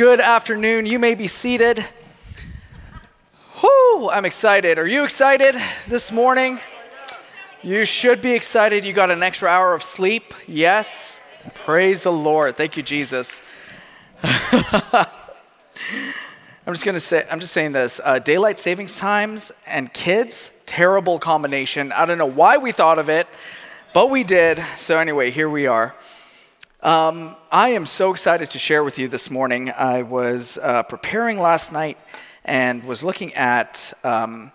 Good afternoon. You may be seated. Whoo, I'm excited. Are you excited this morning? You should be excited. You got an extra hour of sleep. Yes. Praise the Lord. Thank you, Jesus. I'm just going to say, I'm just saying this. Uh, daylight savings times and kids, terrible combination. I don't know why we thought of it, but we did. So, anyway, here we are. Um, I am so excited to share with you this morning. I was uh, preparing last night and was looking at um,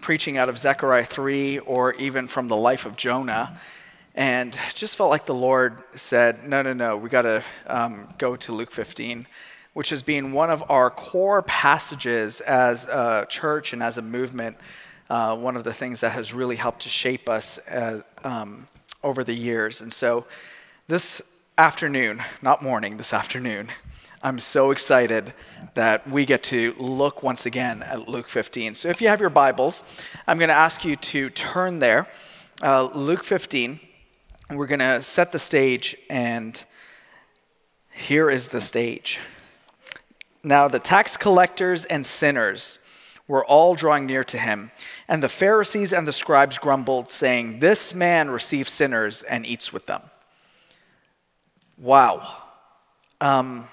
preaching out of Zechariah 3 or even from the life of Jonah, and just felt like the Lord said, No, no, no, we got to um, go to Luke 15, which has been one of our core passages as a church and as a movement. Uh, one of the things that has really helped to shape us as, um, over the years. And so, this afternoon, not morning, this afternoon, I'm so excited that we get to look once again at Luke 15. So if you have your Bibles, I'm going to ask you to turn there. Uh, Luke 15. We're going to set the stage, and here is the stage. Now, the tax collectors and sinners were all drawing near to him, and the Pharisees and the scribes grumbled, saying, This man receives sinners and eats with them. Wow. Um,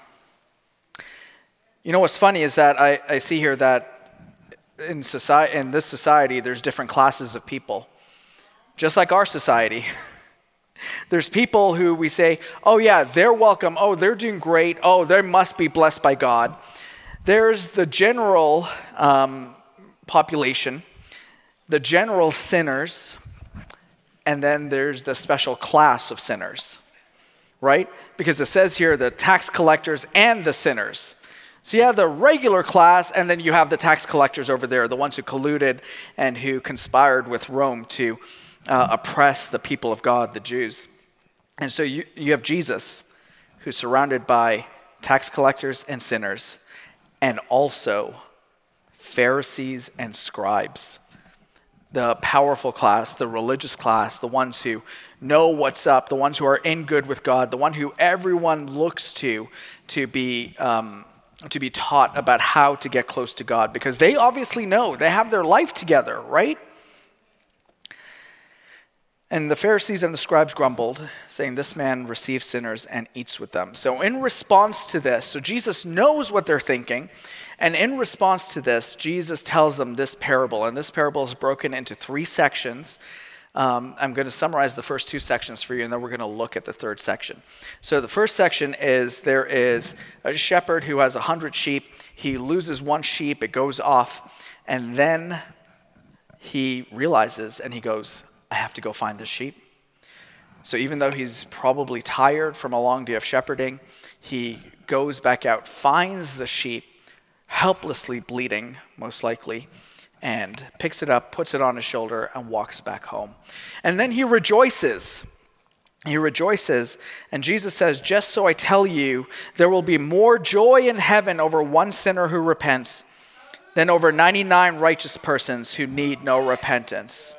you know what's funny is that I, I see here that in, society, in this society, there's different classes of people, just like our society. there's people who we say, oh, yeah, they're welcome. Oh, they're doing great. Oh, they must be blessed by God. There's the general um, population, the general sinners, and then there's the special class of sinners right? Because it says here the tax collectors and the sinners. So you have the regular class, and then you have the tax collectors over there, the ones who colluded and who conspired with Rome to uh, oppress the people of God, the Jews. And so you, you have Jesus, who's surrounded by tax collectors and sinners, and also Pharisees and scribes the powerful class, the religious class, the ones who know what's up, the ones who are in good with God, the one who everyone looks to to be um, to be taught about how to get close to God, because they obviously know they have their life together, right? And the Pharisees and the scribes grumbled, saying, This man receives sinners and eats with them. So, in response to this, so Jesus knows what they're thinking, and in response to this, Jesus tells them this parable. And this parable is broken into three sections. Um, I'm going to summarize the first two sections for you, and then we're going to look at the third section. So, the first section is there is a shepherd who has a hundred sheep. He loses one sheep, it goes off, and then he realizes and he goes, I have to go find this sheep. So, even though he's probably tired from a long day of shepherding, he goes back out, finds the sheep, helplessly bleeding, most likely, and picks it up, puts it on his shoulder, and walks back home. And then he rejoices. He rejoices, and Jesus says, Just so I tell you, there will be more joy in heaven over one sinner who repents than over 99 righteous persons who need no repentance.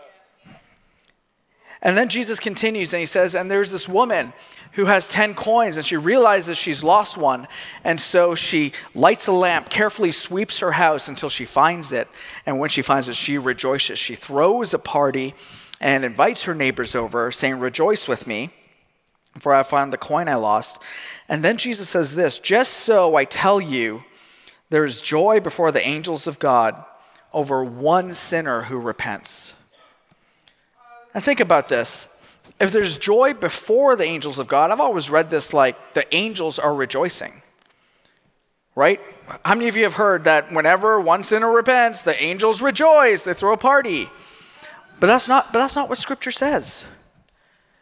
And then Jesus continues and he says, And there's this woman who has 10 coins and she realizes she's lost one. And so she lights a lamp, carefully sweeps her house until she finds it. And when she finds it, she rejoices. She throws a party and invites her neighbors over, saying, Rejoice with me, for I found the coin I lost. And then Jesus says this Just so I tell you, there's joy before the angels of God over one sinner who repents. And think about this. If there's joy before the angels of God, I've always read this like the angels are rejoicing. Right? How many of you have heard that whenever one sinner repents, the angels rejoice, they throw a party? But that's not but that's not what scripture says.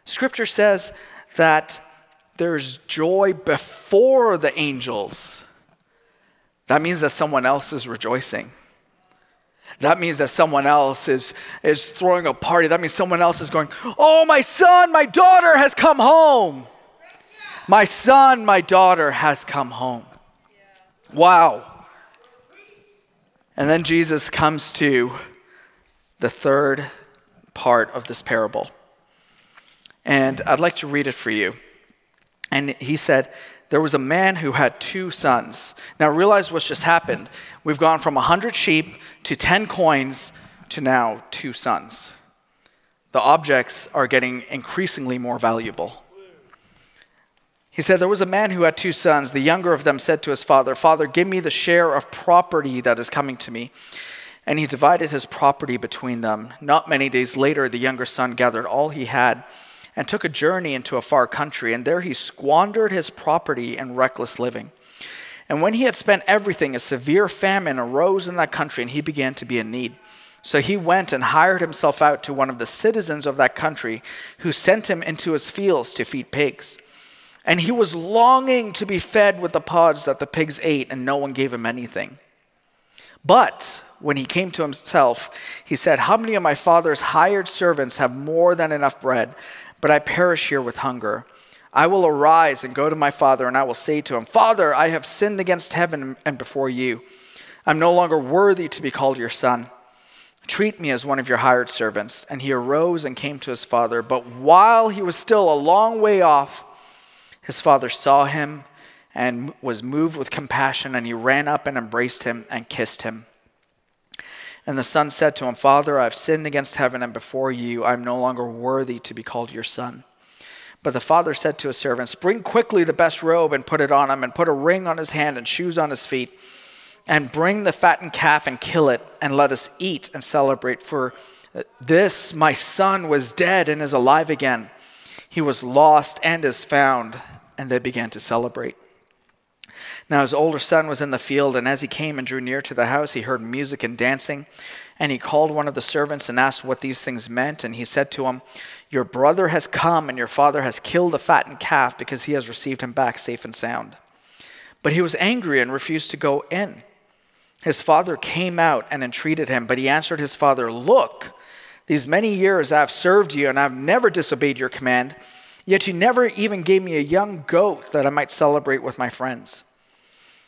Scripture says that there's joy before the angels. That means that someone else is rejoicing. That means that someone else is, is throwing a party. That means someone else is going, Oh, my son, my daughter has come home. My son, my daughter has come home. Wow. And then Jesus comes to the third part of this parable. And I'd like to read it for you. And he said, there was a man who had two sons. Now realize what's just happened. We've gone from 100 sheep to 10 coins to now two sons. The objects are getting increasingly more valuable. He said, There was a man who had two sons. The younger of them said to his father, Father, give me the share of property that is coming to me. And he divided his property between them. Not many days later, the younger son gathered all he had and took a journey into a far country, and there he squandered his property in reckless living. And when he had spent everything, a severe famine arose in that country, and he began to be in need. So he went and hired himself out to one of the citizens of that country, who sent him into his fields to feed pigs. And he was longing to be fed with the pods that the pigs ate, and no one gave him anything. But when he came to himself, he said, How many of my father's hired servants have more than enough bread, but I perish here with hunger? I will arise and go to my father, and I will say to him, Father, I have sinned against heaven and before you. I'm no longer worthy to be called your son. Treat me as one of your hired servants. And he arose and came to his father. But while he was still a long way off, his father saw him and was moved with compassion, and he ran up and embraced him and kissed him. And the son said to him, Father, I have sinned against heaven and before you. I am no longer worthy to be called your son. But the father said to his servants, Bring quickly the best robe and put it on him, and put a ring on his hand and shoes on his feet, and bring the fattened calf and kill it, and let us eat and celebrate. For this my son was dead and is alive again. He was lost and is found and they began to celebrate. Now his older son was in the field, and as he came and drew near to the house, he heard music and dancing. And he called one of the servants and asked what these things meant. And he said to him, Your brother has come, and your father has killed the fattened calf because he has received him back safe and sound. But he was angry and refused to go in. His father came out and entreated him, but he answered his father, Look, these many years I have served you, and I have never disobeyed your command. Yet you never even gave me a young goat that I might celebrate with my friends.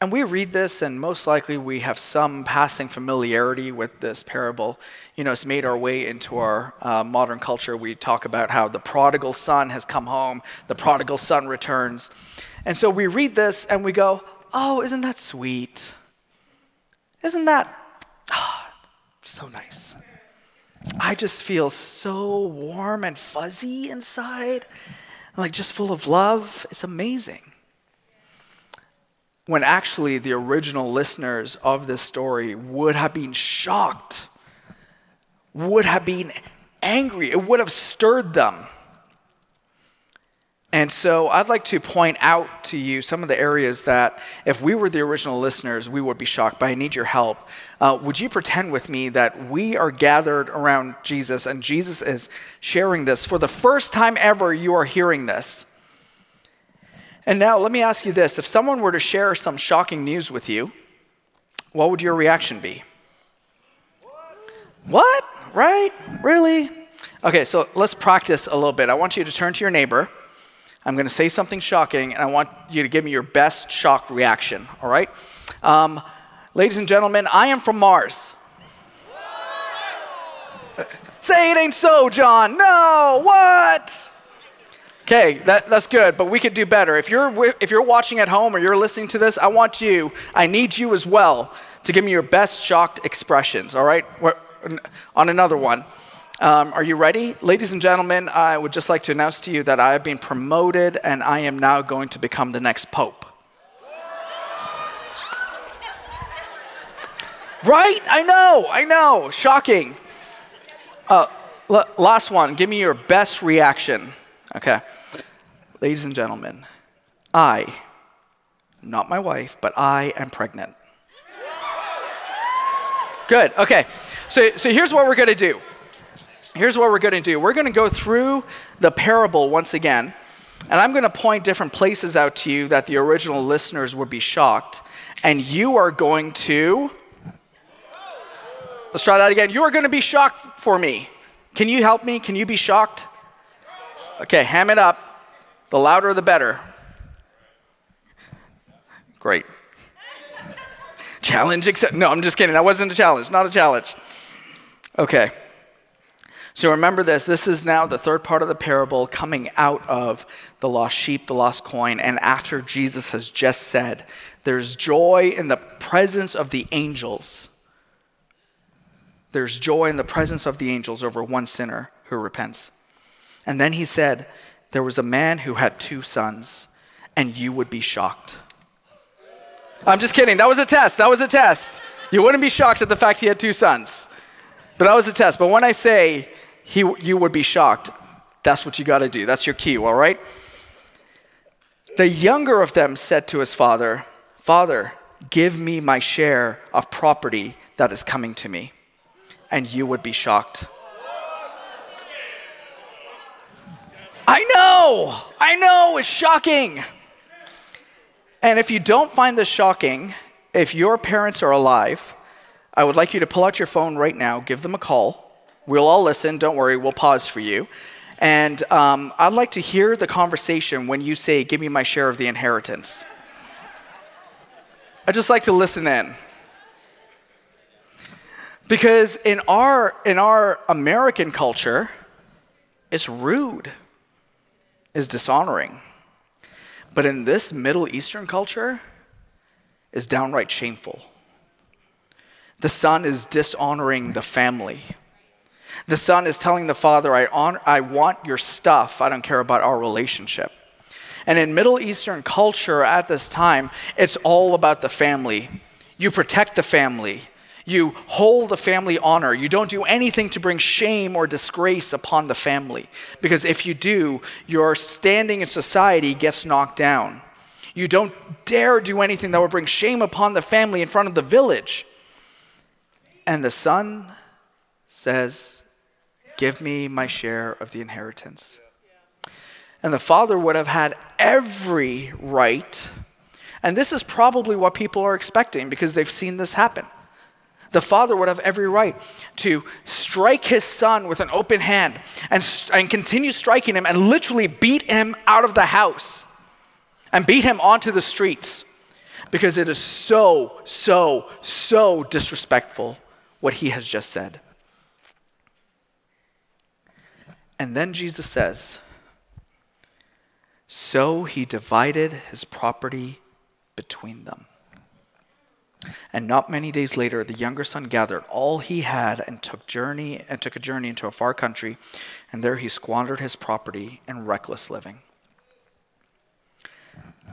And we read this, and most likely we have some passing familiarity with this parable. You know, it's made our way into our uh, modern culture. We talk about how the prodigal son has come home, the prodigal son returns. And so we read this and we go, oh, isn't that sweet? Isn't that oh, so nice? I just feel so warm and fuzzy inside, like just full of love. It's amazing when actually the original listeners of this story would have been shocked, would have been angry, it would have stirred them. And so I'd like to point out to you some of the areas that if we were the original listeners, we would be shocked, but I need your help. Uh, would you pretend with me that we are gathered around Jesus and Jesus is sharing this? For the first time ever, you are hearing this. And now let me ask you this if someone were to share some shocking news with you, what would your reaction be? What? Right? Really? Okay, so let's practice a little bit. I want you to turn to your neighbor. I'm going to say something shocking, and I want you to give me your best shock reaction, all right? Um, ladies and gentlemen, I am from Mars. Say it ain't so, John. No, what? Okay, that, that's good, but we could do better. If you're, if you're watching at home or you're listening to this, I want you, I need you as well to give me your best shocked expressions, all right? On another one. Um, are you ready? Ladies and gentlemen, I would just like to announce to you that I have been promoted and I am now going to become the next pope. right? I know, I know. Shocking. Uh, l- last one. Give me your best reaction. Okay. Ladies and gentlemen, I, not my wife, but I am pregnant. Good. Okay. So, so here's what we're to do. Here's what we're to do. We're to go through the parable once again, and I'm to point different places out to you that the original listeners would be shocked, and you are going to Let's try that again. You are to be shocked for me. Can you help me? Can you be shocked? Okay, ham it up. The louder, the better. Great. challenge accept. No, I'm just kidding. That wasn't a challenge. Not a challenge. Okay. So remember this. This is now the third part of the parable coming out of the lost sheep, the lost coin, and after Jesus has just said, there's joy in the presence of the angels. There's joy in the presence of the angels over one sinner who repents. And then he said, There was a man who had two sons, and you would be shocked. I'm just kidding. That was a test. That was a test. You wouldn't be shocked at the fact he had two sons. But that was a test. But when I say he, you would be shocked, that's what you got to do. That's your cue, all right? The younger of them said to his father, Father, give me my share of property that is coming to me. And you would be shocked. I know, I know, it's shocking. And if you don't find this shocking, if your parents are alive, I would like you to pull out your phone right now, give them a call. We'll all listen, don't worry, we'll pause for you. And um, I'd like to hear the conversation when you say, Give me my share of the inheritance. I'd just like to listen in. Because in our, in our American culture, it's rude, it's dishonoring. But in this Middle Eastern culture, is downright shameful. The son is dishonoring the family. The son is telling the father, I, honor, I want your stuff, I don't care about our relationship. And in Middle Eastern culture at this time, it's all about the family. You protect the family, you hold the family honor. You don't do anything to bring shame or disgrace upon the family. Because if you do, your standing in society gets knocked down. You don't dare do anything that would bring shame upon the family in front of the village. And the son says, Give me my share of the inheritance. And the father would have had every right. And this is probably what people are expecting because they've seen this happen. The father would have every right to strike his son with an open hand and, and continue striking him and literally beat him out of the house and beat him onto the streets because it is so, so, so disrespectful what he has just said. And then Jesus says, So he divided his property between them. And not many days later, the younger son gathered all he had and took journey and took a journey into a far country, and there he squandered his property in reckless living.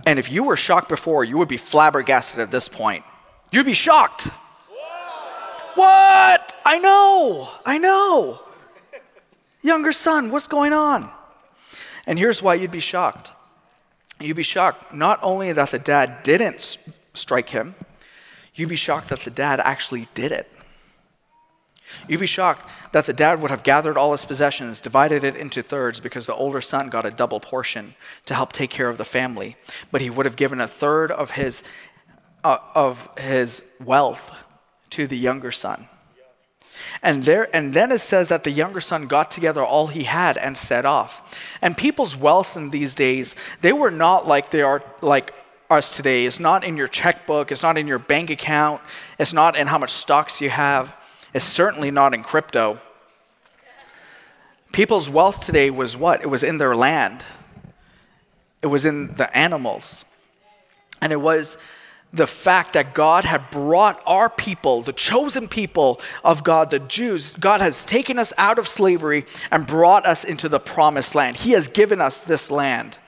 And if you were shocked before, you would be flabbergasted at this point. You'd be shocked. What? I know. I know. Younger son, what's going on? And here's why you'd be shocked. You'd be shocked not only that the dad didn't strike him, you'd be shocked that the dad actually did it. You'd be shocked that the dad would have gathered all his possessions, divided it into thirds because the older son got a double portion to help take care of the family. But he would have given a third of his, uh, of his wealth to the younger son. And, there, and then it says that the younger son got together all he had and set off. And people's wealth in these days, they were not like they are like us today. It's not in your checkbook, it's not in your bank account, it's not in how much stocks you have, it's certainly not in crypto. People's wealth today was what? It was in their land, it was in the animals. And it was the fact that God had brought our people, the chosen people of God, the Jews, God has taken us out of slavery and brought us into the promised land. He has given us this land.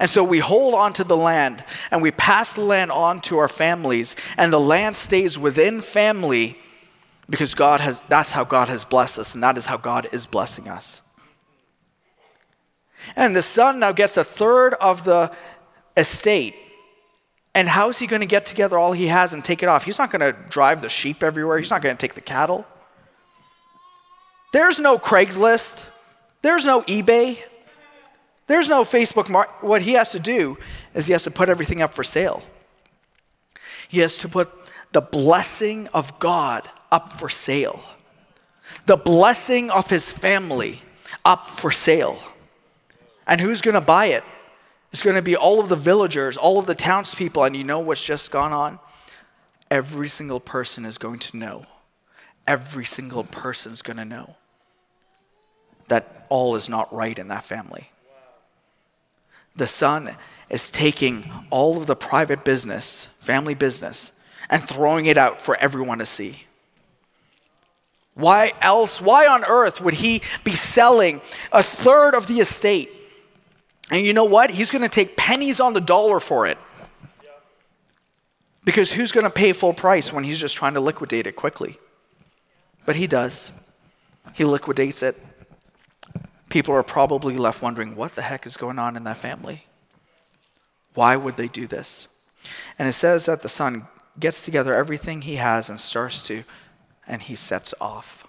And so we hold on to the land and we pass the land on to our families, and the land stays within family because God has, that's how God has blessed us, and that is how God is blessing us. And the son now gets a third of the estate. And how is he going to get together all he has and take it off? He's not going to drive the sheep everywhere, he's not going to take the cattle. There's no Craigslist, there's no eBay. There's no Facebook. Mar- what he has to do is he has to put everything up for sale. He has to put the blessing of God up for sale. The blessing of his family up for sale. And who's going to buy it? It's going to be all of the villagers, all of the townspeople. And you know what's just gone on? Every single person is going to know. Every single person is going to know that all is not right in that family. The son is taking all of the private business, family business, and throwing it out for everyone to see. Why else, why on earth would he be selling a third of the estate? And you know what? He's going to take pennies on the dollar for it. Because who's going to pay full price when he's just trying to liquidate it quickly? But he does. He liquidates it. People are probably left wondering what the heck is going on in that family? Why would they do this? And it says that the son gets together everything he has and starts to, and he sets off.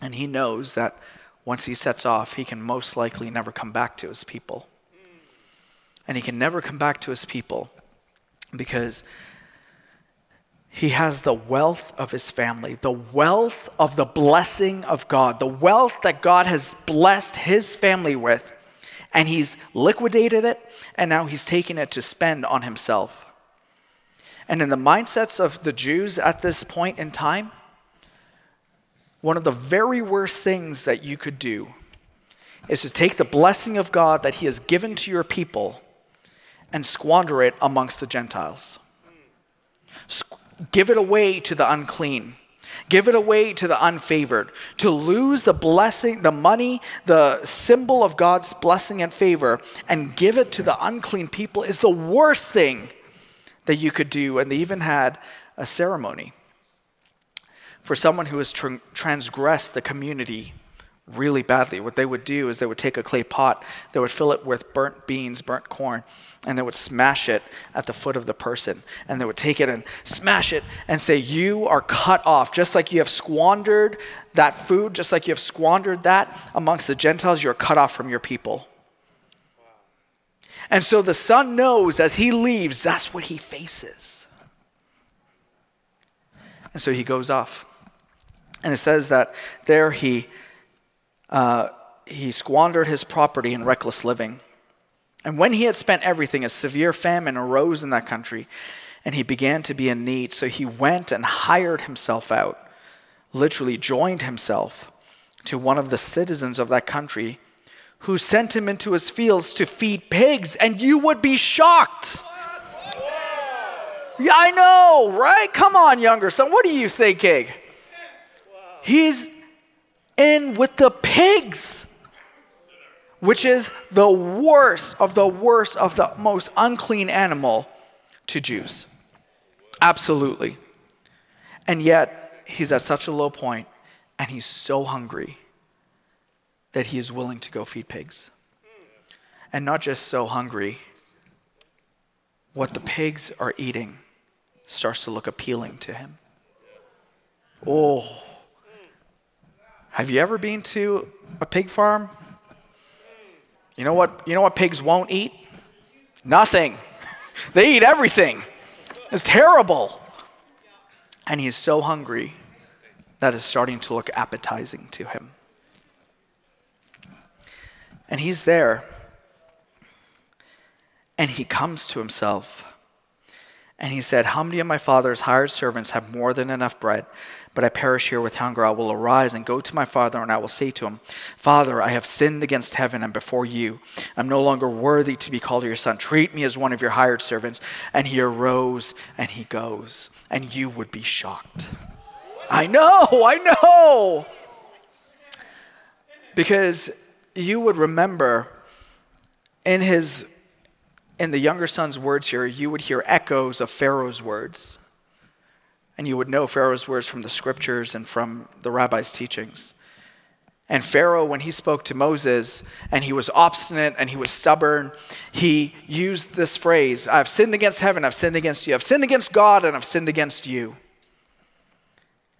And he knows that once he sets off, he can most likely never come back to his people. And he can never come back to his people because he has the wealth of his family, the wealth of the blessing of God, the wealth that God has blessed his family with. And he's liquidated it, and now he's taken it to spend on himself. And in the mindsets of the Jews at this point in time, one of the very worst things that you could do is to take the blessing of God that He has given to your people and squander it amongst the Gentiles. Give it away to the unclean. Give it away to the unfavored. To lose the blessing, the money, the symbol of God's blessing and favor, and give it to the unclean people is the worst thing that you could do. And they even had a ceremony for someone who has tr- transgressed the community really badly. What they would do is they would take a clay pot, they would fill it with burnt beans, burnt corn, and they would smash it at the foot of the person. And they would take it and smash it and say, You are cut off. Just like you have squandered that food, just like you have squandered that amongst the Gentiles, you're cut off from your people. And so the son knows as he leaves, that's what he faces. And so he goes off. And it says that there he, uh, he squandered his property in reckless living. And when he had spent everything, a severe famine arose in that country, and he began to be in need. So he went and hired himself out, literally joined himself to one of the citizens of that country who sent him into his fields to feed pigs. And you would be shocked. Yeah, I know, right? Come on, younger son. What are you thinking? He's in with the pigs, which is the worst of the worst of the most unclean animal to Jews. Absolutely. And yet, he's at such a low point and he's so hungry that he is willing to go feed pigs. And not just so hungry, what the pigs are eating starts to look appealing to him. Oh, have you ever been to a pig farm? You know what, you know what pigs won't eat? Nothing. they eat everything. It's terrible. And he's so hungry that is starting to look appetizing to him. And he's there. And he comes to himself. And he said, How many of my father's hired servants have more than enough bread? But I perish here with hunger. I will arise and go to my father, and I will say to him, Father, I have sinned against heaven and before you. I'm no longer worthy to be called your son. Treat me as one of your hired servants. And he arose and he goes, and you would be shocked. I know, I know. Because you would remember in his in the younger son's words here, you would hear echoes of Pharaoh's words and you would know Pharaoh's words from the scriptures and from the rabbi's teachings. And Pharaoh, when he spoke to Moses and he was obstinate and he was stubborn, he used this phrase I've sinned against heaven, I've sinned against you, I've sinned against God, and I've sinned against you.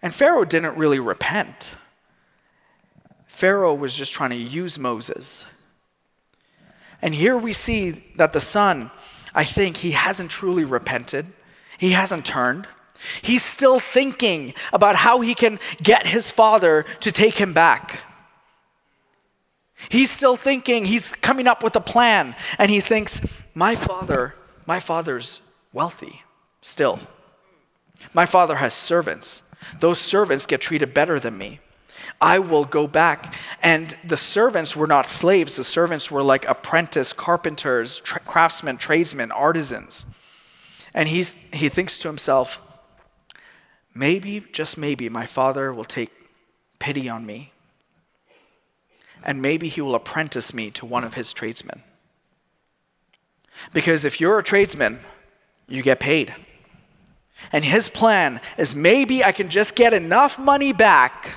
And Pharaoh didn't really repent. Pharaoh was just trying to use Moses. And here we see that the son, I think, he hasn't truly repented, he hasn't turned. He's still thinking about how he can get his father to take him back. He's still thinking, he's coming up with a plan, and he thinks, My father, my father's wealthy still. My father has servants. Those servants get treated better than me. I will go back. And the servants were not slaves, the servants were like apprentice carpenters, tra- craftsmen, tradesmen, artisans. And he's, he thinks to himself, maybe, just maybe, my father will take pity on me. And maybe he will apprentice me to one of his tradesmen. Because if you're a tradesman, you get paid. And his plan is maybe I can just get enough money back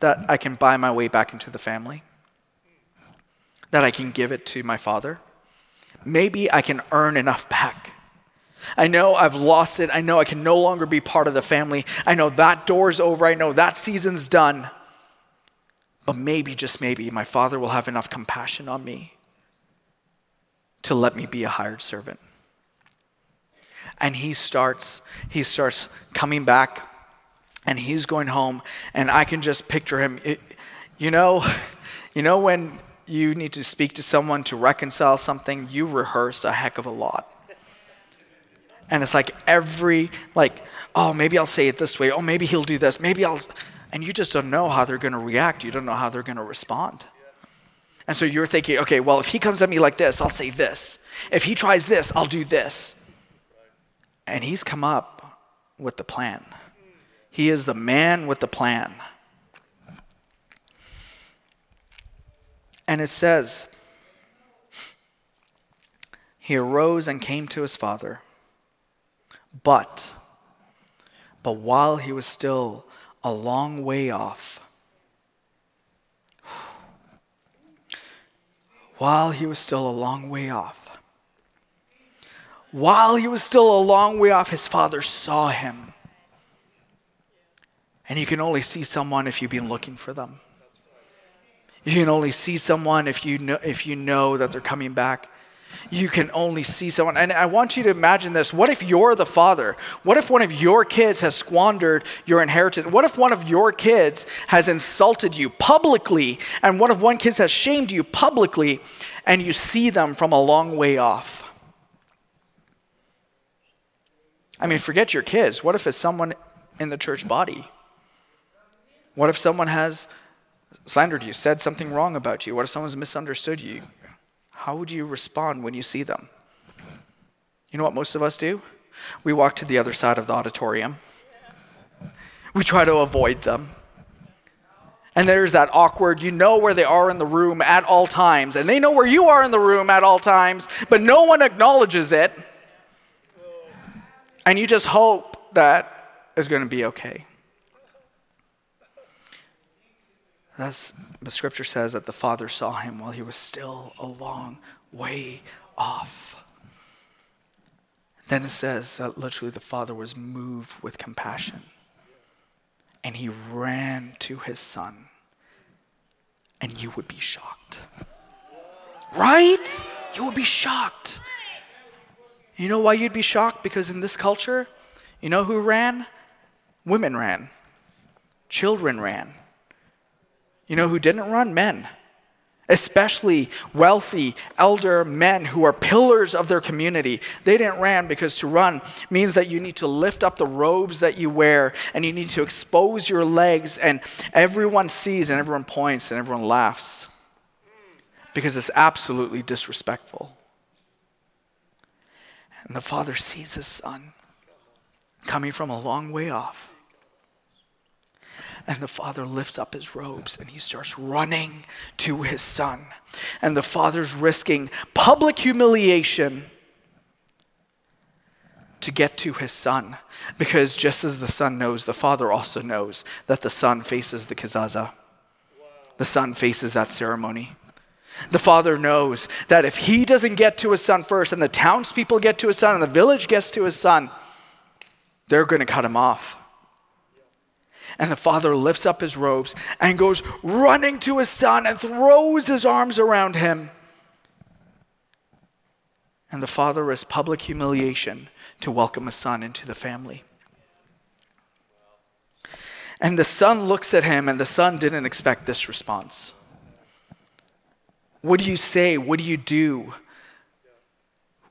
that I can buy my way back into the family, that I can give it to my father. Maybe I can earn enough back. I know I've lost it. I know I can no longer be part of the family. I know that door's over. I know that season's done. But maybe, just maybe, my father will have enough compassion on me to let me be a hired servant. And he starts, he starts coming back and he's going home and I can just picture him. It, you know, you know when you need to speak to someone to reconcile something, you rehearse a heck of a lot. And it's like every like, oh, maybe I'll say it this way. Oh, maybe he'll do this. Maybe I'll and you just don't know how they're going to react. You don't know how they're going to respond. And so you're thinking, okay, well, if he comes at me like this, I'll say this. If he tries this, I'll do this. And he's come up with the plan. He is the man with the plan. And it says, he arose and came to his father. But, but while he was still a long way off, while he was still a long way off, while he was still a long way off, his father saw him. And you can only see someone if you've been looking for them. You can only see someone if you know, if you know that they're coming back. You can only see someone. And I want you to imagine this. What if you're the father? What if one of your kids has squandered your inheritance? What if one of your kids has insulted you publicly and one of one kids has shamed you publicly and you see them from a long way off? I mean, forget your kids. What if it's someone in the church body? What if someone has slandered you, said something wrong about you? What if someone's misunderstood you? How would you respond when you see them? You know what most of us do? We walk to the other side of the auditorium. We try to avoid them. And there's that awkward, you know where they are in the room at all times, and they know where you are in the room at all times, but no one acknowledges it. And you just hope that it's going to be okay. That's, the scripture says that the father saw him while he was still a long way off. Then it says that literally the father was moved with compassion and he ran to his son. And you would be shocked. Right? You would be shocked. You know why you'd be shocked? Because in this culture, you know who ran? Women ran, children ran. You know who didn't run? Men. Especially wealthy elder men who are pillars of their community. They didn't run because to run means that you need to lift up the robes that you wear and you need to expose your legs, and everyone sees and everyone points and everyone laughs because it's absolutely disrespectful. And the father sees his son coming from a long way off. And the father lifts up his robes and he starts running to his son. And the father's risking public humiliation to get to his son. Because just as the son knows, the father also knows that the son faces the kizaza. The son faces that ceremony. The father knows that if he doesn't get to his son first, and the townspeople get to his son, and the village gets to his son, they're going to cut him off. And the father lifts up his robes and goes running to his son and throws his arms around him. And the father risked public humiliation to welcome a son into the family. And the son looks at him, and the son didn't expect this response. What do you say? What do you do?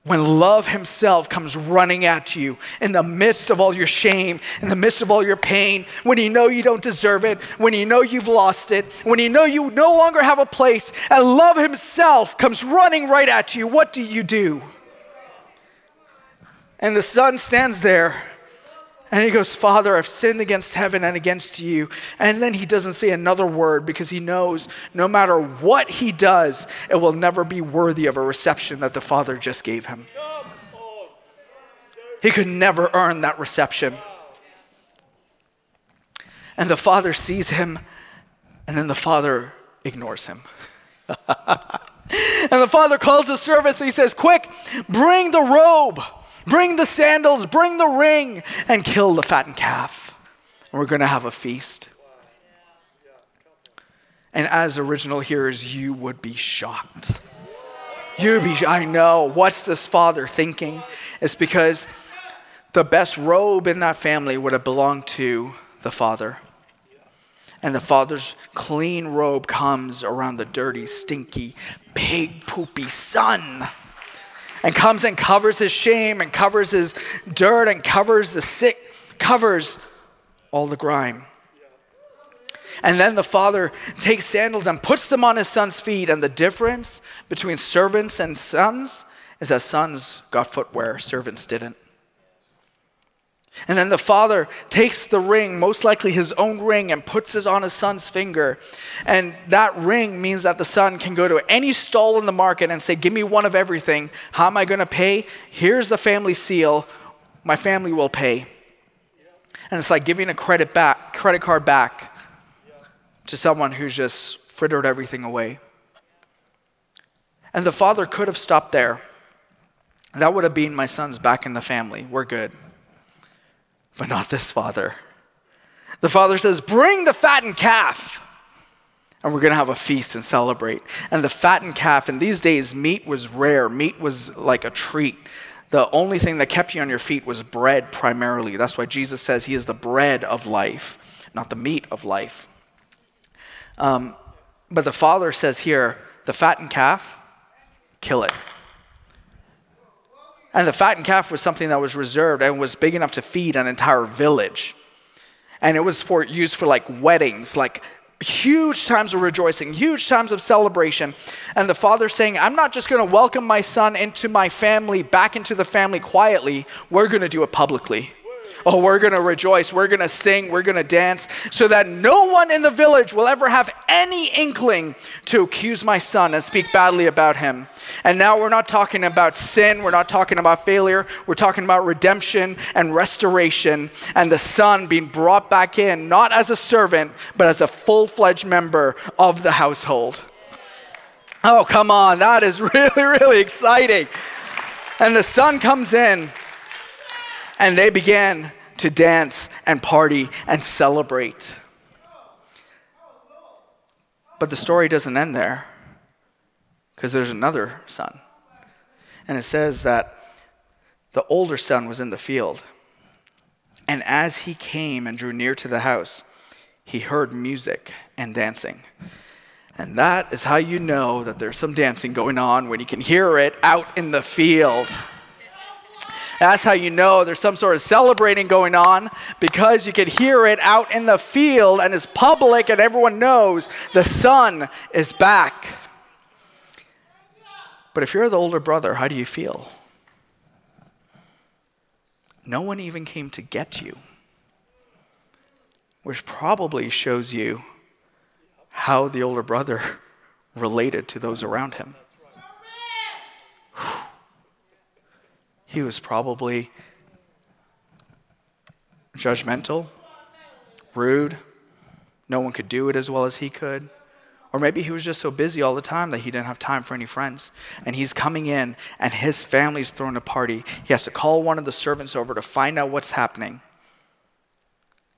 When love himself comes running at you in the midst of all your shame, in the midst of all your pain, when you know you don't deserve it, when you know you've lost it, when you know you no longer have a place, and love himself comes running right at you, what do you do? And the son stands there and he goes, Father, I've sinned against heaven and against you. And then he doesn't say another word because he knows no matter what he does, it will never be worthy of a reception that the Father just gave him. He could never earn that reception. And the Father sees him, and then the Father ignores him. and the Father calls the servants and he says, Quick, bring the robe. Bring the sandals, bring the ring, and kill the fattened calf. And we're going to have a feast. And as original hearers, you would be shocked. You'd be, I know, what's this father thinking? It's because the best robe in that family would have belonged to the father. And the father's clean robe comes around the dirty, stinky, pig poopy son and comes and covers his shame and covers his dirt and covers the sick, covers all the grime. And then the father takes sandals and puts them on his son's feet. And the difference between servants and sons is that sons got footwear, servants didn't. And then the father takes the ring, most likely his own ring, and puts it on his son's finger. And that ring means that the son can go to any stall in the market and say, Give me one of everything. How am I going to pay? Here's the family seal. My family will pay. And it's like giving a credit back, credit card back to someone who's just frittered everything away. And the father could have stopped there. That would have been my son's back in the family. We're good but not this father. The father says, Bring the fattened calf. And we're going to have a feast and celebrate. And the fattened calf, in these days, meat was rare. Meat was like a treat. The only thing that kept you on your feet was bread primarily. That's why Jesus says he is the bread of life, not the meat of life. Um, but the father says here, the fattened calf, kill it. And the fattened calf was something that was reserved and was big enough to feed an entire village. And it was for used for like weddings, like huge times of rejoicing, huge times of celebration. And the father saying, I'm not just going to welcome my son into my family, back into the family quietly. We're going to do it publicly. Oh, we're going to rejoice, we're going to sing, we're going to dance, so that no one in the village will ever have any inkling to accuse my son and speak badly about him. And now we're not talking about sin, we're not talking about failure, we're talking about redemption and restoration, and the son being brought back in, not as a servant, but as a full fledged member of the household. Oh, come on, that is really, really exciting. And the son comes in, and they began to dance and party and celebrate. But the story doesn't end there because there's another son. And it says that the older son was in the field. And as he came and drew near to the house, he heard music and dancing. And that is how you know that there's some dancing going on when you can hear it out in the field. That's how you know there's some sort of celebrating going on because you can hear it out in the field and it's public and everyone knows the son is back. But if you're the older brother, how do you feel? No one even came to get you, which probably shows you how the older brother related to those around him. He was probably judgmental, rude. No one could do it as well as he could. Or maybe he was just so busy all the time that he didn't have time for any friends. And he's coming in, and his family's throwing a party. He has to call one of the servants over to find out what's happening.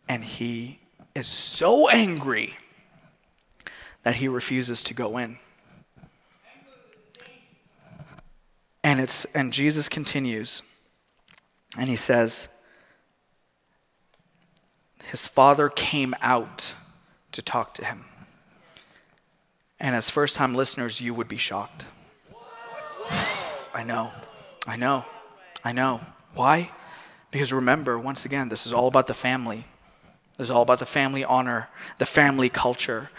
And he is so angry that he refuses to go in. And it's, and Jesus continues, and he says, His father came out to talk to him. And as first time listeners, you would be shocked. I know, I know, I know. Why? Because remember, once again, this is all about the family. Is all about the family honor, the family culture,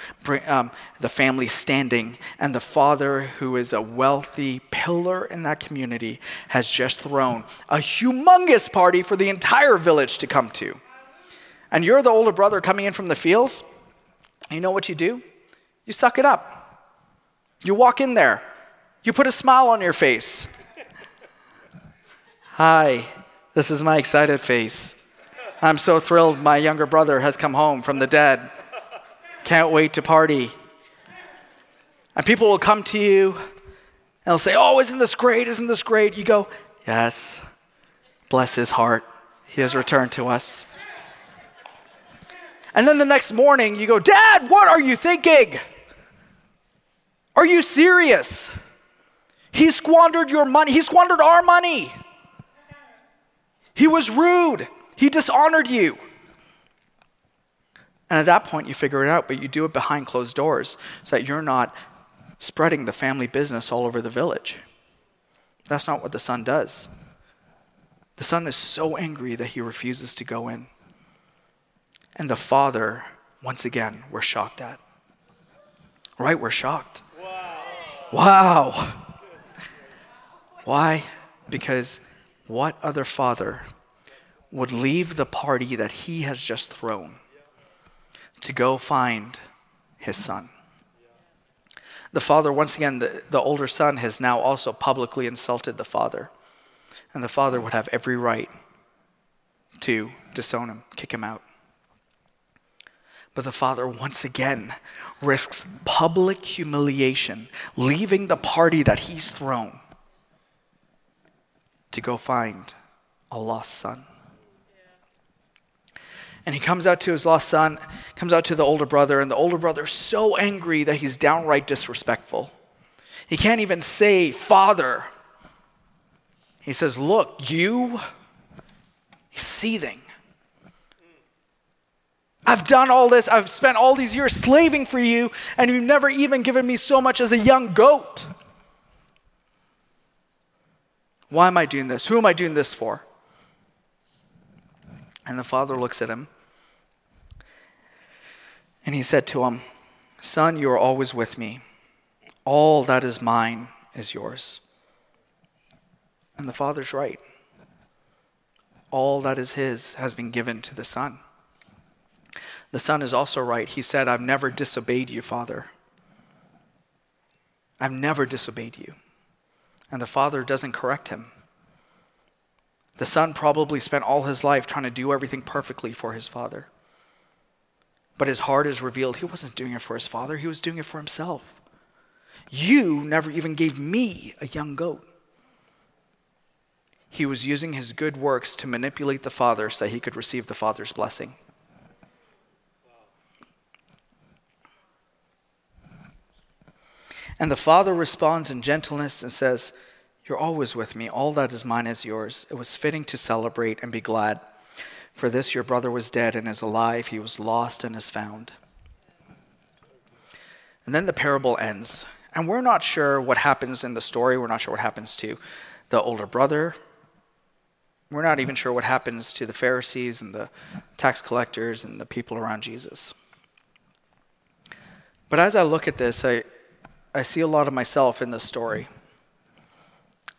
um, the family standing. And the father, who is a wealthy pillar in that community, has just thrown a humongous party for the entire village to come to. And you're the older brother coming in from the fields. You know what you do? You suck it up. You walk in there. You put a smile on your face. Hi, this is my excited face. I'm so thrilled my younger brother has come home from the dead. Can't wait to party. And people will come to you and they'll say, Oh, isn't this great? Isn't this great? You go, Yes. Bless his heart. He has returned to us. And then the next morning, you go, Dad, what are you thinking? Are you serious? He squandered your money. He squandered our money. He was rude. He dishonored you. And at that point, you figure it out, but you do it behind closed doors so that you're not spreading the family business all over the village. That's not what the son does. The son is so angry that he refuses to go in. And the father, once again, we're shocked at. Right? We're shocked. Wow. wow. Why? Because what other father would leave the party that he has just thrown to go find his son. The father, once again, the, the older son has now also publicly insulted the father. And the father would have every right to disown him, kick him out. But the father, once again, risks public humiliation, leaving the party that he's thrown to go find a lost son. And he comes out to his lost son, comes out to the older brother, and the older brother is so angry that he's downright disrespectful. He can't even say, Father. He says, Look, you, he's seething. I've done all this, I've spent all these years slaving for you, and you've never even given me so much as a young goat. Why am I doing this? Who am I doing this for? And the father looks at him and he said to him, Son, you are always with me. All that is mine is yours. And the father's right. All that is his has been given to the son. The son is also right. He said, I've never disobeyed you, Father. I've never disobeyed you. And the father doesn't correct him. The son probably spent all his life trying to do everything perfectly for his father. But his heart is revealed he wasn't doing it for his father, he was doing it for himself. You never even gave me a young goat. He was using his good works to manipulate the father so he could receive the father's blessing. And the father responds in gentleness and says, you're always with me. All that is mine is yours. It was fitting to celebrate and be glad. For this your brother was dead and is alive. He was lost and is found. And then the parable ends. And we're not sure what happens in the story. We're not sure what happens to the older brother. We're not even sure what happens to the Pharisees and the tax collectors and the people around Jesus. But as I look at this, I, I see a lot of myself in this story.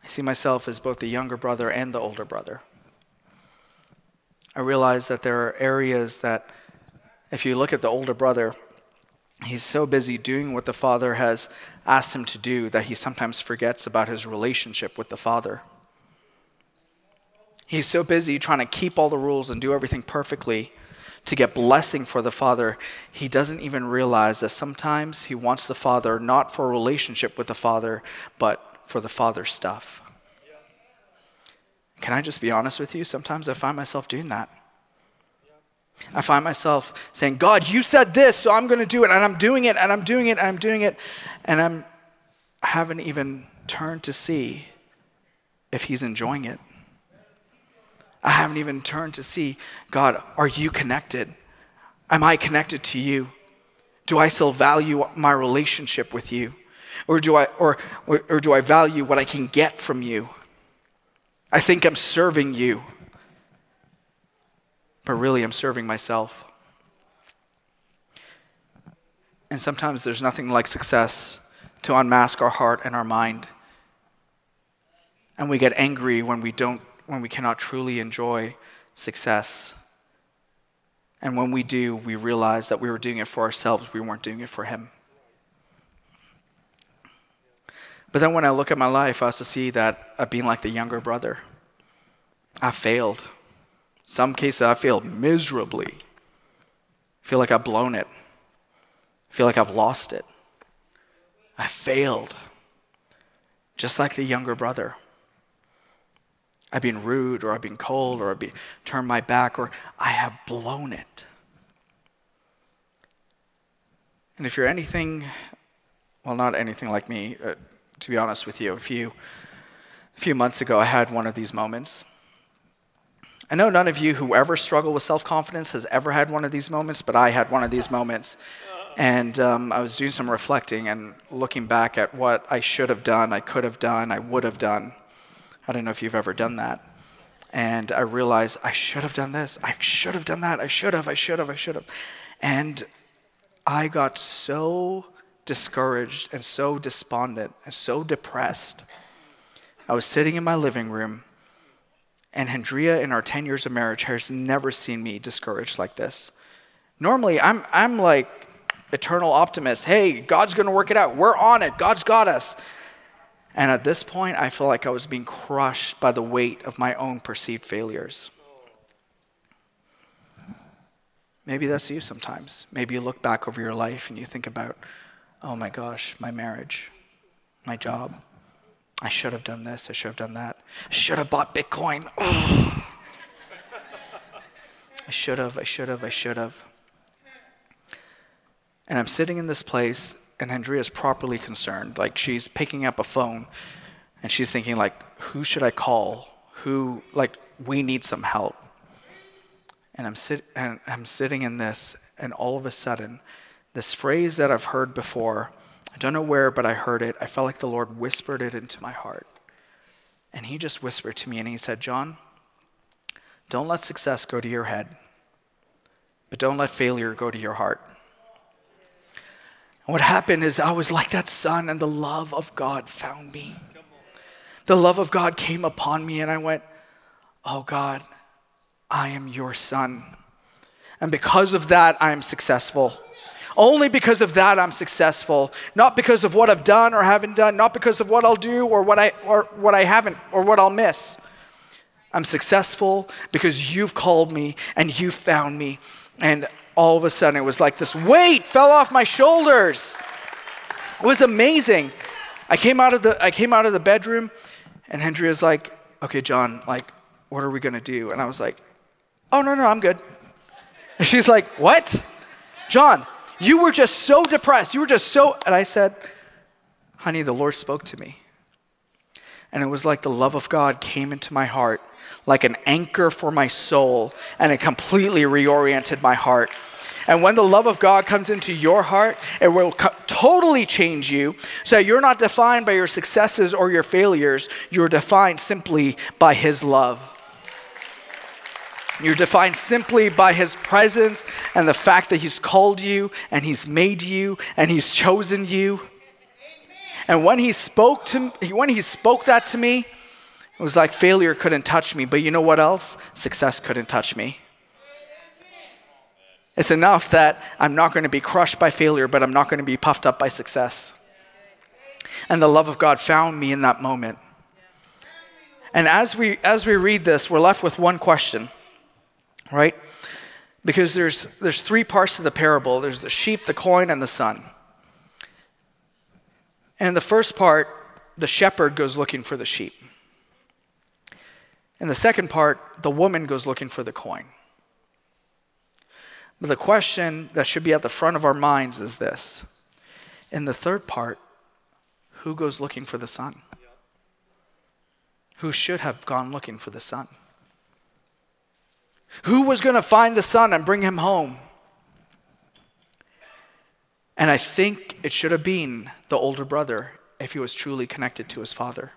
I see myself as both the younger brother and the older brother. I realize that there are areas that, if you look at the older brother, he's so busy doing what the father has asked him to do that he sometimes forgets about his relationship with the father. He's so busy trying to keep all the rules and do everything perfectly to get blessing for the father, he doesn't even realize that sometimes he wants the father not for a relationship with the father, but for the Father stuff. Can I just be honest with you? Sometimes I find myself doing that. I find myself saying, God, you said this, so I'm going to do it, and I'm doing it, and I'm doing it, and I'm doing it, and I'm, I haven't even turned to see if he's enjoying it. I haven't even turned to see God, are you connected? Am I connected to you? Do I still value my relationship with you? Or do I, or, or do I value what I can get from you? I think I'm serving you, but really I'm serving myself. And sometimes there's nothing like success to unmask our heart and our mind. And we get angry when we don't when we cannot truly enjoy success. And when we do, we realize that we were doing it for ourselves, we weren't doing it for Him. But then when I look at my life, I also see that I've been like the younger brother. I failed. Some cases I failed miserably. I feel like I've blown it. I feel like I've lost it. I failed. Just like the younger brother. I've been rude or I've been cold or I've been turned my back or I have blown it. And if you're anything, well, not anything like me, uh, to be honest with you, a few, a few months ago I had one of these moments. I know none of you who ever struggle with self confidence has ever had one of these moments, but I had one of these moments. And um, I was doing some reflecting and looking back at what I should have done, I could have done, I would have done. I don't know if you've ever done that. And I realized I should have done this. I should have done that. I should have. I should have. I should have. And I got so discouraged and so despondent and so depressed. I was sitting in my living room, and Hendria, in our 10 years of marriage, has never seen me discouraged like this. Normally, I'm, I'm like eternal optimist. Hey, God's going to work it out. We're on it. God's got us. And at this point, I felt like I was being crushed by the weight of my own perceived failures. Maybe that's you sometimes. Maybe you look back over your life and you think about, oh my gosh, my marriage, my job. I should have done this, I should have done that. I should have bought Bitcoin. Oh. I should have, I should have, I should have. And I'm sitting in this place and Andrea's properly concerned. Like she's picking up a phone and she's thinking like, who should I call? Who like we need some help. And I'm sit and I'm sitting in this and all of a sudden this phrase that I've heard before, I don't know where, but I heard it. I felt like the Lord whispered it into my heart. And he just whispered to me and he said, John, don't let success go to your head, but don't let failure go to your heart. And what happened is I was like that son, and the love of God found me. The love of God came upon me, and I went, Oh God, I am your son. And because of that, I am successful. Only because of that, I'm successful. Not because of what I've done or haven't done, not because of what I'll do or what I, or what I haven't or what I'll miss. I'm successful because you've called me and you found me. And all of a sudden it was like this weight fell off my shoulders. It was amazing. I came out of the I came out of the bedroom and Hendria's like, "Okay, John, like what are we going to do?" And I was like, "Oh, no, no, I'm good." And she's like, "What? John, you were just so depressed. You were just so." And I said, "Honey, the Lord spoke to me." And it was like the love of God came into my heart like an anchor for my soul, and it completely reoriented my heart. And when the love of God comes into your heart, it will co- totally change you. So you're not defined by your successes or your failures, you're defined simply by His love. You're defined simply by His presence and the fact that He's called you and He's made you and He's chosen you. And when He spoke to when He spoke that to me, it was like failure couldn't touch me, but you know what else? Success couldn't touch me. It's enough that I'm not going to be crushed by failure, but I'm not going to be puffed up by success. And the love of God found me in that moment. And as we as we read this, we're left with one question, right? Because there's there's three parts to the parable. There's the sheep, the coin, and the son. And the first part, the shepherd goes looking for the sheep. In the second part, the woman goes looking for the coin. But the question that should be at the front of our minds is this In the third part, who goes looking for the son? who should have gone looking for the son? Who was going to find the son and bring him home? And I think it should have been the older brother if he was truly connected to his father.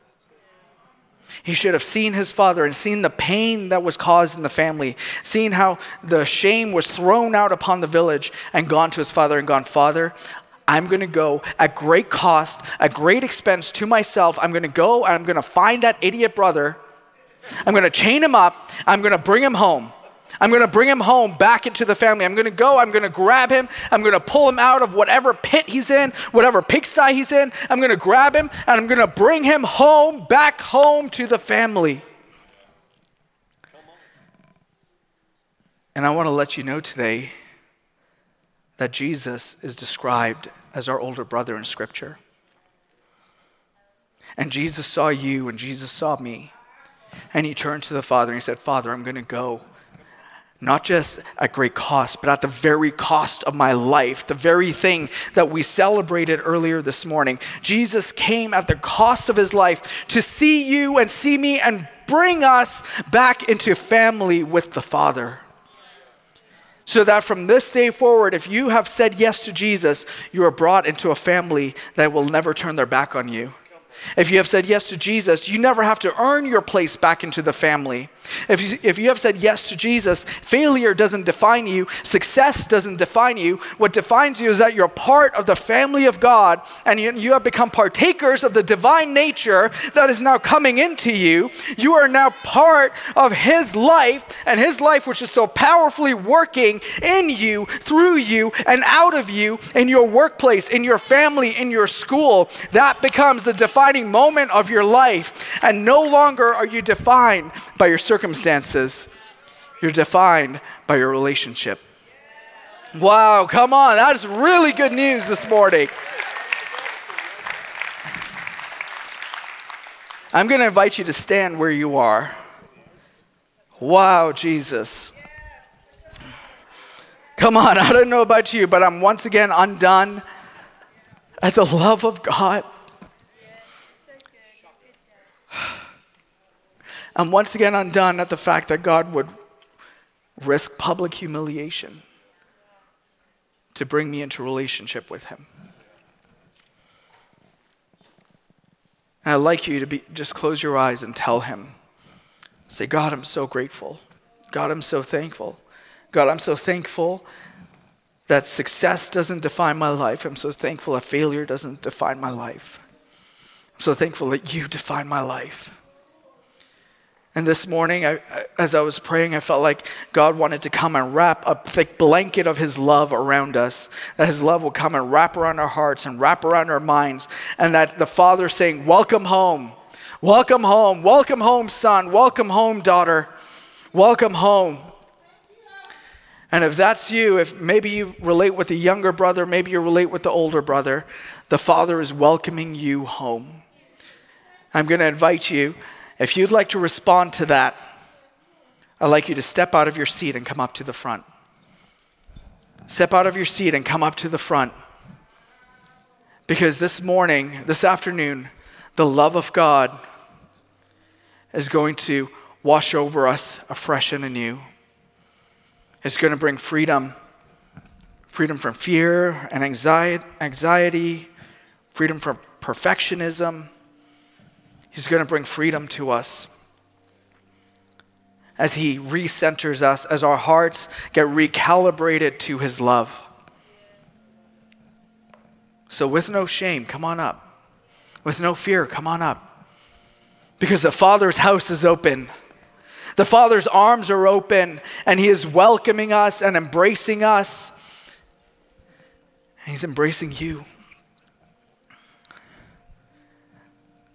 He should have seen his father and seen the pain that was caused in the family, seen how the shame was thrown out upon the village, and gone to his father and gone, Father, I'm going to go at great cost, at great expense to myself. I'm going to go and I'm going to find that idiot brother. I'm going to chain him up. I'm going to bring him home. I'm going to bring him home back into the family. I'm going to go. I'm going to grab him. I'm going to pull him out of whatever pit he's in, whatever pigsty he's in. I'm going to grab him and I'm going to bring him home, back home to the family. And I want to let you know today that Jesus is described as our older brother in Scripture. And Jesus saw you and Jesus saw me. And he turned to the Father and he said, Father, I'm going to go. Not just at great cost, but at the very cost of my life, the very thing that we celebrated earlier this morning. Jesus came at the cost of his life to see you and see me and bring us back into family with the Father. So that from this day forward, if you have said yes to Jesus, you are brought into a family that will never turn their back on you. If you have said yes to Jesus, you never have to earn your place back into the family. If you, if you have said yes to Jesus, failure doesn't define you, success doesn't define you. What defines you is that you're part of the family of God and you, you have become partakers of the divine nature that is now coming into you. You are now part of His life and His life, which is so powerfully working in you, through you, and out of you in your workplace, in your family, in your school. That becomes the defining moment of your life. And no longer are you defined by your circumstances, you're defined by your relationship. Wow, come on, that is really good news this morning. I'm going to invite you to stand where you are. Wow, Jesus. Come on, I don't know about you, but I'm once again undone at the love of God. I'm once again undone at the fact that God would risk public humiliation to bring me into relationship with Him. And I'd like you to be, just close your eyes and tell Him. Say, God, I'm so grateful. God, I'm so thankful. God, I'm so thankful that success doesn't define my life. I'm so thankful that failure doesn't define my life. I'm so thankful that you define my life. And this morning, I, as I was praying, I felt like God wanted to come and wrap a thick blanket of His love around us. That His love will come and wrap around our hearts and wrap around our minds. And that the Father saying, Welcome home. Welcome home. Welcome home, son. Welcome home, daughter. Welcome home. And if that's you, if maybe you relate with the younger brother, maybe you relate with the older brother, the Father is welcoming you home. I'm going to invite you if you'd like to respond to that, I'd like you to step out of your seat and come up to the front. Step out of your seat and come up to the front. Because this morning, this afternoon, the love of God is going to wash over us afresh and anew. It's going to bring freedom freedom from fear and anxiety, anxiety, freedom from perfectionism He's going to bring freedom to us as He recenters us, as our hearts get recalibrated to His love. So, with no shame, come on up. With no fear, come on up. Because the Father's house is open. The Father's arms are open, and He is welcoming us and embracing us. And He's embracing you.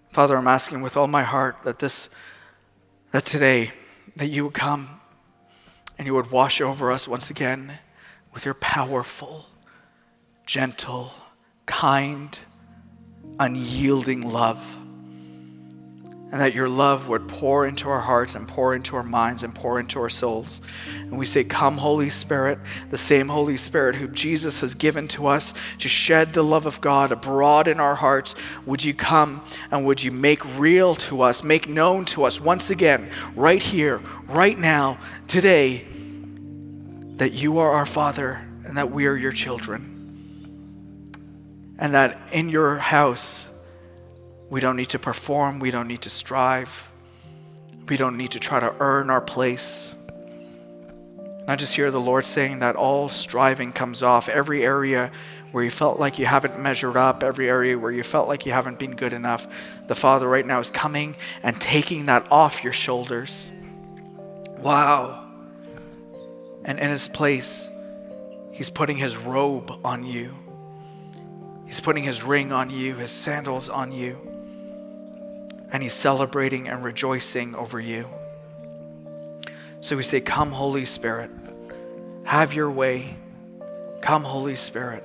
Father, I'm asking with all my heart that this, that today, that you would come and you would wash over us once again with your powerful, gentle, kind, unyielding love. And that your love would pour into our hearts and pour into our minds and pour into our souls. And we say, Come, Holy Spirit, the same Holy Spirit who Jesus has given to us to shed the love of God abroad in our hearts. Would you come and would you make real to us, make known to us once again, right here, right now, today, that you are our Father and that we are your children. And that in your house, we don't need to perform, we don't need to strive, we don't need to try to earn our place. And I just hear the Lord saying that all striving comes off. Every area where you felt like you haven't measured up, every area where you felt like you haven't been good enough, the Father right now is coming and taking that off your shoulders. Wow. And in His place, He's putting His robe on you. He's putting His ring on you, His sandals on you and He's celebrating and rejoicing over you. So we say, Come, Holy Spirit, have your way. Come, Holy Spirit.